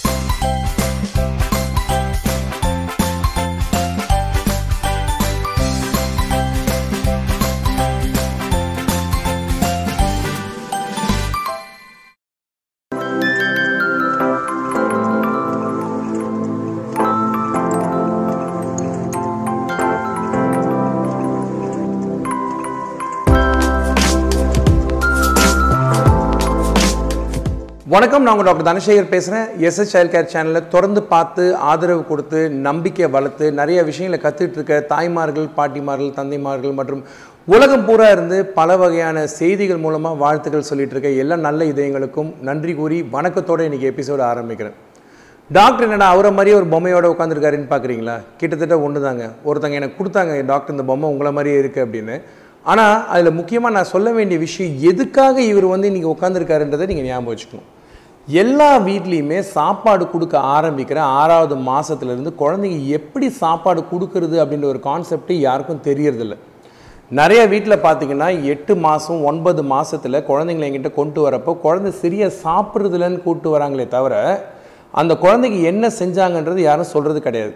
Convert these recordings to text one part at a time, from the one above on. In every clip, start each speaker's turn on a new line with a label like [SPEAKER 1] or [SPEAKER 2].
[SPEAKER 1] Bye. வணக்கம் நான் உங்கள் டாக்டர் தனசேகர் பேசுகிறேன் எஸ்எஸ் சைல்ட் கேர் சேனலில் தொடர்ந்து பார்த்து ஆதரவு கொடுத்து நம்பிக்கை வளர்த்து நிறைய விஷயங்களை கற்றுட்டு இருக்க தாய்மார்கள் பாட்டிமார்கள் தந்தைமார்கள் மற்றும் உலகம் பூரா இருந்து பல வகையான செய்திகள் மூலமாக வாழ்த்துக்கள் சொல்லிட்டு இருக்க எல்லா நல்ல இதயங்களுக்கும் நன்றி கூறி வணக்கத்தோடு இன்றைக்கி எபிசோடு ஆரம்பிக்கிறேன். டாக்டர் என்னடா அவரை மாதிரியே ஒரு பொம்மையோட உட்காந்துருக்காருன்னு பார்க்குறீங்களா கிட்டத்தட்ட ஒன்று தாங்க ஒருத்தங்க எனக்கு கொடுத்தாங்க டாக்டர் இந்த பொம்மை உங்களை மாதிரியே இருக்குது அப்படின்னு. ஆனால் அதில் முக்கியமாக நான் சொல்ல வேண்டிய விஷயம் எதுக்காக இவர் வந்து இன்றைக்கி உட்காந்துருக்காருன்றதை நீங்கள் ஞாபகம் வச்சுக்கணும். எல்லா வீட்லேயுமே சாப்பாடு கொடுக்க ஆரம்பிக்கிற ஆறாவது மாதத்துலேருந்து குழந்தைங்க எப்படி சாப்பாடு கொடுக்கறது அப்படின்ற ஒரு கான்செப்ட் யாருக்கும் தெரியறதில்ல. நிறைய வீட்டில் பார்த்தீங்கன்னா எட்டு மாதம் ஒன்பது மாதத்தில் குழந்தைங்களை எங்கிட்ட கொண்டு வரப்போ குழந்தை சரியா சாப்பிட்றதுலன்னு கூப்பிட்டு வராங்களே தவிர அந்த குழந்தைக்கு என்ன செஞ்சாங்கன்றது யாரும் சொல்கிறது கிடையாது.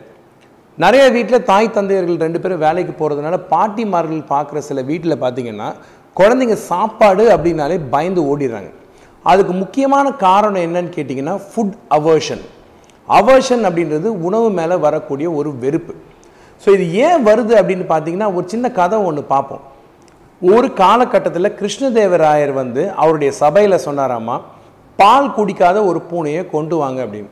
[SPEAKER 1] நிறைய வீட்டில் தாய் தந்தையர்கள் ரெண்டு பேரும் வேலைக்கு போகிறதுனால பாட்டிமார்கள் பார்க்குற சில வீட்டில் பார்த்தீங்கன்னா குழந்தைங்க சாப்பாடு அப்படின்னாலே பயந்து ஓடிடுறாங்க. அதுக்கு முக்கியமான காரணம் என்னன்னு கேட்டிங்கன்னா ஃபுட் அவர்ஷன் அவர்ஷன் அப்படின்றது உணவு மேலே வரக்கூடிய ஒரு வெறுப்பு. ஸோ இது ஏன் வருது அப்படின்னு பார்த்தீங்கன்னா ஒரு சின்ன கதை ஒன்று பார்ப்போம். ஒரு காலகட்டத்தில் கிருஷ்ணதேவராயர் வந்து அவருடைய சபையில் சொன்னாராமா பால் குடிக்காத ஒரு பூனையை கொண்டு வாங்க அப்படின்னு.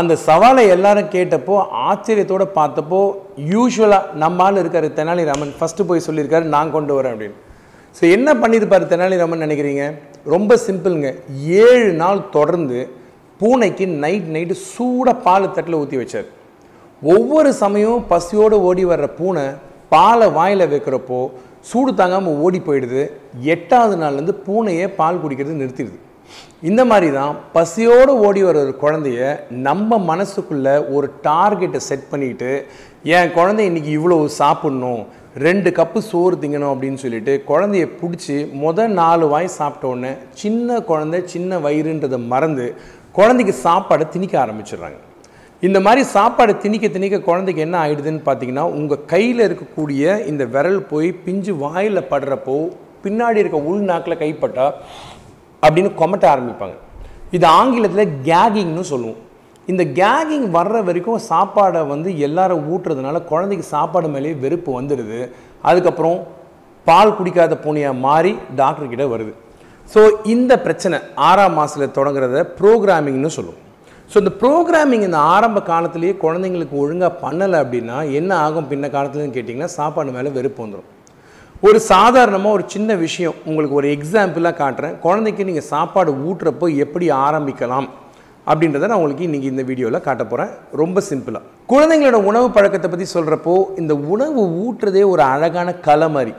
[SPEAKER 1] அந்த சவாலை எல்லாரும் கேட்டப்போ ஆச்சரியத்தோட பார்த்தப்போ யூஸ்வலாக நம்மால் இருக்கார் தெனாலிராமன். ஃபஸ்ட்டு போய் சொல்லியிருக்காரு நான் கொண்டு வரேன் அப்படின்னு. ஸோ என்ன பண்ணியிருப்பார் தெனாலிராமன் நினைக்கிறீங்க? ரொம்ப சிம்பிளுங்க. ஏழு நாள் தொடர்ந்து பூனைக்கு நைட் நைட்டு சூடாக பால் தட்டில் ஊற்றி வச்சார். ஒவ்வொரு சமயம் பசியோடு ஓடி வர்ற பூனை பாலை வாயில் வைக்கிறப்போ சூடு தாங்காமல் ஓடி போயிடுது. எட்டாவது நாள்லேருந்து பூனையே பால் குடிக்கிறது நிறுத்திடுது. இந்த மாதிரி தான் பசியோடு ஓடி வர ஒரு குழந்தைய நம்ம மனசுக்குள்ளே ஒரு டார்கெட்டை செட் பண்ணிட்டு என் குழந்தை இன்னைக்கு இவ்வளோ சாப்பிட்ணும். ரெண்டு கப்பு சோறு திங்கணும் அப்படின்னு சொல்லிட்டு குழந்தைய பிடிச்சி முதல் நாலு வாய் சாப்பிட்ட உடனே சின்ன குழந்தை சின்ன வயிறுன்றதை மறந்து குழந்தைக்கு சாப்பாடை திணிக்க ஆரம்பிச்சிடுறாங்க. இந்த மாதிரி சாப்பாடு திணிக்க திணிக்க குழந்தைக்கு என்ன ஆகிடுதுன்னு பார்த்தீங்கன்னா உங்கள் கையில் இருக்கக்கூடிய இந்த விரல் போய் பிஞ்சு வாயில் படுறப்போ பின்னாடி இருக்க உள்நாக்கில் கைப்பட்டா அப்படின்னு கொமட்ட ஆரம்பிப்பாங்க. இது ஆங்கிலத்தில் கேகிங்னு சொல்லுவோம். இந்த கேகிங் வர்ற வரைக்கும் சாப்பாடை வந்து எல்லாரும் ஊட்டுறதுனால குழந்தைக்கு சாப்பாடு மேலேயே வெறுப்பு வந்துடுது. அதுக்கப்புறம் பால் குடிக்காத பூனையாக மாறி டாக்டர்கிட்ட வருது. ஸோ இந்த பிரச்சனை ஆறாம் மாதத்தில் தொடங்குறத ப்ரோக்ராமிங்னு சொல்லுவோம் ஸோ இந்த ப்ரோக்ராமிங் இந்த ஆரம்ப காலத்திலேயே குழந்தைங்களுக்கு ஒழுங்காக பண்ணலை அப்படின்னா என்ன ஆகும் பின்ன காலத்துலன்னு கேட்டிங்கன்னா சாப்பாடு மேலே வெறுப்பு வந்துடும் ஒரு சாதாரணமாக ஒரு சின்ன விஷயம் உங்களுக்கு ஒரு எக்ஸாம்பிளாக காட்டுறேன். குழந்தைக்கு நீங்கள் சாப்பாடு ஊட்டுறப்போ எப்படி ஆரம்பிக்கலாம்? அப்படின்றத நான் உங்களுக்கு இன்றைக்கி இந்த வீடியோவில் காட்ட போகிறேன் ரொம்ப சிம்பிளாக குழந்தைங்களோட உணவு பழக்கத்தை பற்றி சொல்கிறப்போ இந்த உணவு ஊட்டுறதே ஒரு அழகான கலை மாதிரி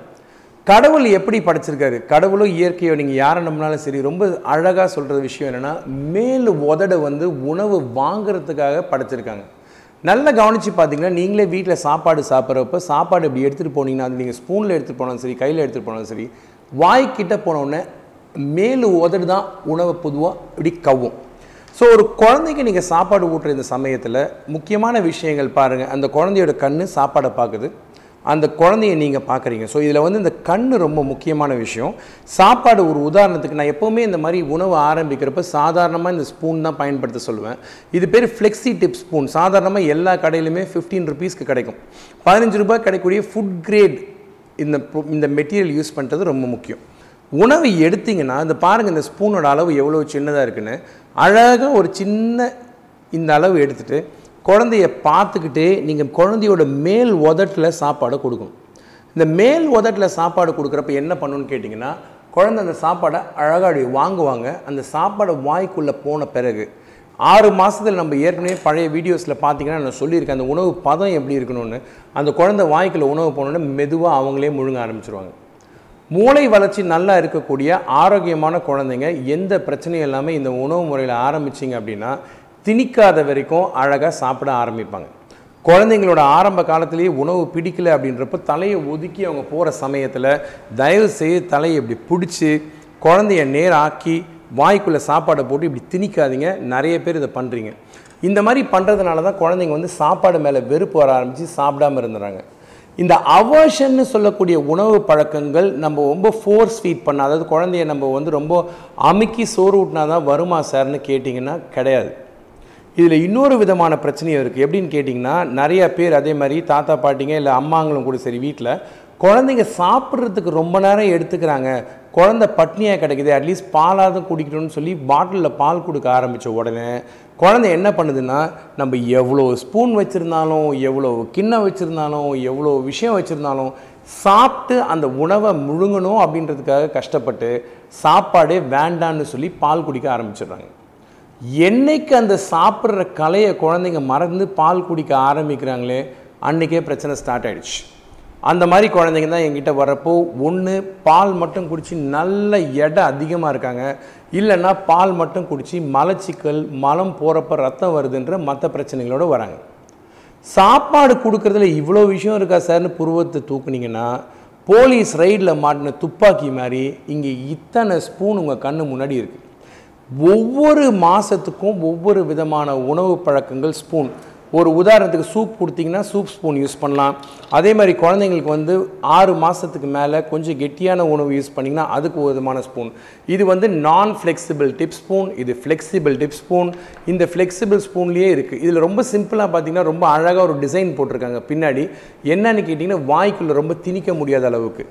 [SPEAKER 1] கடவுள் எப்படி படைச்சிருக்காரு? கடவுளோ இயற்கையோ நீங்கள் யாரை நம்பினாலும் சரி ரொம்ப அழகாக சொல்கிற விஷயம் என்னென்னா மேல் உதட வந்து உணவு வாங்குறதுக்காக படைச்சிருக்காங்க. நல்லா கவனித்து பார்த்தீங்கன்னா நீங்களே வீட்டில் சாப்பாடு சாப்பிட்றப்ப சாப்பாடு இப்படி எடுத்துகிட்டு போனீங்கன்னா அது நீங்கள் ஸ்பூனில் எடுத்துகிட்டு போனாலும் சரி கையில் எடுத்துகிட்டு போனாலும் சரி வாய்க்கிட்ட போனோடனே மேல் உதடு தான் உணவை பொதுவாக இப்படி கவும் ஸோ ஒரு குழந்தைக்கு நீங்கள் சாப்பாடு ஊட்டுற இந்த சமயத்தில் முக்கியமான விஷயங்கள் பாருங்கள் அந்த குழந்தையோட கண் சாப்பாடை பார்க்குது அந்த குழந்தைய நீங்கள் பார்க்குறீங்க ஸோ இதில் வந்து இந்த கண் ரொம்ப முக்கியமான விஷயம். சாப்பாடு ஒரு உதாரணத்துக்கு நான் எப்போவுமே இந்த மாதிரி உணவு ஆரம்பிக்கிறப்ப சாதாரணமாக இந்த ஸ்பூன் தான் பயன்படுத்த சொல்லுவேன். இது பேர் ஃப்ளெக்ஸி டிப் ஸ்பூன் சாதாரணமாக எல்லா கடையிலுமே ஃபிஃப்டீன் ருபீஸ்க்கு கிடைக்கும். பதினஞ்சு ரூபாய் கிடைக்கக்கூடிய ஃபுட் கிரேட் இந்த இந்த மெட்டீரியல் யூஸ் பண்ணுறது ரொம்ப முக்கியம். உணவு எடுத்தீங்கன்னா இந்த பாருங்கள் இந்த ஸ்பூனோட அளவு எவ்வளோ சின்னதாக இருக்குன்னு. அழகாக ஒரு சின்ன இந்த அளவு எடுத்துகிட்டு குழந்தைய பார்த்துக்கிட்டே நீங்கள் குழந்தையோட மேல் உதட்டில் சாப்பாடை கொடுக்கணும். இந்த மேல் உதட்டில் சாப்பாடு கொடுக்குறப்ப என்ன பண்ணணும்னு கேட்டிங்கன்னா குழந்தை அந்த சாப்பாடை அழகாக வாங்குவாங்க. அந்த சாப்பாடை வாய்க்குள்ளே போன பிறகு ஆறு மாதத்தில் நம்ம ஏற்கனவே பழைய வீடியோஸில் பார்த்தீங்கன்னா நான் சொல்லியிருக்கேன் அந்த உணவு பதம் எப்படி இருக்கணும்னு. அந்த குழந்தை வாய்க்குள்ள உணவு போனோன்னே மெதுவாக அவங்களே முழுங்க ஆரம்பிச்சிருவாங்க. மூளை வளர்ச்சி நல்லா இருக்கக்கூடிய ஆரோக்கியமான குழந்தைங்க எந்த பிரச்சனையும் இல்லாமல் இந்த உணவு முறையில் ஆரம்பிச்சிங்க அப்படின்னா திணிக்காத வரைக்கும் அழகாக சாப்பிட ஆரம்பிப்பாங்க. குழந்தைங்களோட ஆரம்ப காலத்திலேயே உணவு பிடிக்கல அப்படின்றப்ப தலையை ஒதுக்கி அவங்க போகிற சமயத்தில் தயவு செய்து தலையை இப்படி பிடிச்சி குழந்தைய நேராக்கி வாய்க்குள்ளே சாப்பாடை போட்டு இப்படி திணிக்காதீங்க. நிறைய பேர் இதை பண்ணுறீங்க இந்த மாதிரி பண்ணுறதுனால தான் குழந்தைங்க வந்து சாப்பாடு மேலே வெறுப்பு வர ஆரம்பித்து சாப்பிடாம இருந்துறாங்க. இந்த அவர்ஷன்னு சொல்லக்கூடிய உணவு பழக்கங்கள் நம்ம ரொம்ப ஃபோர்ஸ் ஃபீட் பண்ண அதாவது குழந்தைய நம்ம வந்து ரொம்ப அமுக்கி சோறு ஊட்டினா தான் வருமா சார்னு கேட்டிங்கன்னா கிடையாது. இதில் இன்னொரு விதமான பிரச்சனையும் இருக்குது எப்படின்னு கேட்டிங்கன்னா நிறையா பேர் அதே மாதிரி தாத்தா பாட்டிங்க இல்லை அம்மாங்களும் கூட சரி வீட்டில் குழந்தைங்க சாப்பிட்றதுக்கு ரொம்ப நேரம் எடுத்துக்கிறாங்க. குழந்தை பட்னியாக கிடைக்குது. அட்லீஸ்ட் பாலாவது குடிக்கணும்னு சொல்லி பாட்டிலில் பால் கொடுக்க ஆரம்பித்த உடனே குழந்தை என்ன பண்ணுதுன்னா நம்ம எவ்வளோ ஸ்பூன் வச்சுருந்தாலும் எவ்வளோ கிண்ணம் வச்சுருந்தாலும் எவ்வளோ விஷயம் வச்சுருந்தாலும் சாப்பிட்டு அந்த உணவை முழுங்கணும் அப்படின்றதுக்காக கஷ்டப்பட்டு சாப்பாடே வேண்டான்னு சொல்லி பால் குடிக்க ஆரம்பிச்சிடுறாங்க. என்னைக்கு அந்த சாப்பிட்ற கலையை குழந்தைங்க மறந்து பால் குடிக்க ஆரம்பிக்கிறாங்களே அன்றைக்கே பிரச்சனை ஸ்டார்ட் ஆயிடுச்சு. அந்த மாதிரி குழந்தைங்க தான் எங்கிட்ட வரப்போ ஒன்று பால் மட்டும் குடித்து நல்ல எடை அதிகமாக இருக்காங்க. இல்லைன்னா பால் மட்டும் குடித்து மலச்சிக்கல் மலம் போகிறப்ப ரத்தம் வருதுன்ற மற்ற பிரச்சனைகளோடு வராங்க. சாப்பாடு கொடுக்குறதுல இவ்வளோ விஷயம் இருக்கா சார்னு புருவத்தை தூக்குனீங்கன்னா போலீஸ் ரைடில் மாட்டின துப்பாக்கி மாதிரி இங்கே இத்தனை ஸ்பூன் உங்கள் கண்ணு முன்னாடி இருக்குது ஒவ்வொரு மாதத்துக்கும் ஒவ்வொரு விதமான உணவு பழக்கங்கள் ஸ்பூன். ஒரு உதாரணத்துக்கு சூப் கொடுத்தீங்கன்னா சூப் ஸ்பூன் யூஸ் பண்ணலாம். அதே மாதிரி குழந்தைங்களுக்கு வந்து ஆறு மாதத்துக்கு மேலே கொஞ்சம் கெட்டியான உணவு யூஸ் பண்ணிங்கன்னா அதுக்கு ஒரு விதமான ஸ்பூன் இது வந்து நான் ஃப்ளெக்சிபிள் டிப் ஸ்பூன் இது ஃப்ளெக்சிபிள் டிப் ஸ்பூன் இந்த ஃப்ளெக்சிபிள் ஸ்பூன்லேயே இருக்குது இதில் ரொம்ப சிம்பிளாக பார்த்தீங்கன்னா ரொம்ப அழகாக ஒரு டிசைன் போட்டிருக்காங்க பின்னாடி. என்னன்னு கேட்டிங்கன்னா வாய்க்குள்ளே ரொம்ப திணிக்க முடியாத அளவுக்கு.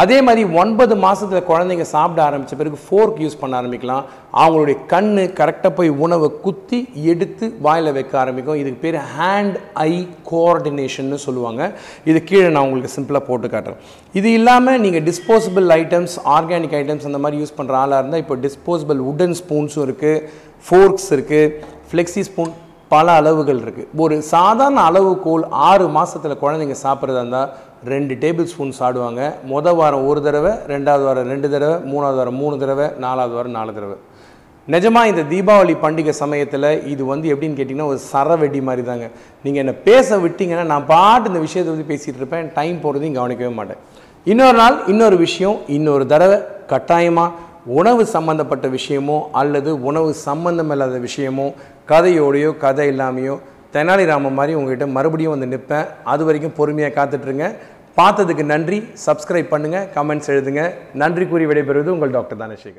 [SPEAKER 1] அதே மாதிரி ஒன்பது மாதத்தில் குழந்தைங்க சாப்பிட ஆரம்பித்த பிறகு ஃபோர்க் யூஸ் பண்ண ஆரம்பிக்கலாம். அவங்களுடைய கண் கரெக்டாக போய் உணவை குத்தி எடுத்து வாயில் வைக்க ஆரம்பிக்கும். இதுக்கு பேர் ஹேண்ட் ஐ கோஆர்டினேஷன்னு சொல்லுவாங்க. இது கீழே நான் உங்களுக்கு சிம்பிளாக போட்டு காட்டுறேன். இது இல்லாமல் நீங்கள் டிஸ்போசபிள் ஐட்டம்ஸ் ஆர்கானிக் ஐட்டம்ஸ் அந்த மாதிரி யூஸ் பண்ணுற ஆளாக இருந்தால் இப்போ டிஸ்போசபிள் உடன் ஸ்பூன்ஸும் இருக்குது ஃபோர்க்ஸ் இருக்குது ஃப்ளெக்ஸி ஸ்பூன் பல அளவுகள் இருக்குது ஒரு சாதாரண அளவுகோல் ஆறு மாதத்தில் குழந்தைங்க சாப்பிட்றதா இருந்தால் ரெண்டு டேபிள் ஸ்பூன் சாடுவாங்க மொதல் வாரம் ஒரு தடவை ரெண்டாவது வாரம் ரெண்டு தடவை மூணாவது வாரம் மூணு தடவை நாலாவது வாரம் நாலு தடவை. நிஜமாக இந்த தீபாவளி பண்டிகை சமயத்தில் இது வந்து எப்படின்னு கேட்டிங்கன்னா ஒரு சரவெடி மாதிரி தாங்க நீங்கள் என்னை பேச விட்டீங்கன்னா நான் பாட்டு இந்த விஷயத்தை வந்து பேசிகிட்டு இருப்பேன். டைம் போகிறதையும் கவனிக்கவே மாட்டேன். இன்னொரு நாள் இன்னொரு விஷயம் இன்னொரு தடவை கட்டாயமாக உணவு சம்மந்தப்பட்ட விஷயமோ அல்லது உணவு சம்மந்தம் இல்லாத விஷயமோ கதையோடையோ கதை இல்லாமையோ தெனாலிராமன் மாதிரி உங்ககிட்ட மறுபடியும் வந்து நிற்பேன். அது வரைக்கும் பொறுமையாக காத்துட்ருங்க. பார்த்ததுக்கு நன்றி. சப்ஸ்கிரைப் பண்ணுங்கள் கமெண்ட்ஸ் எழுதுங்க. நன்றி கூறி விடைபெறுவது உங்கள் டாக்டர் தானேசேகர்.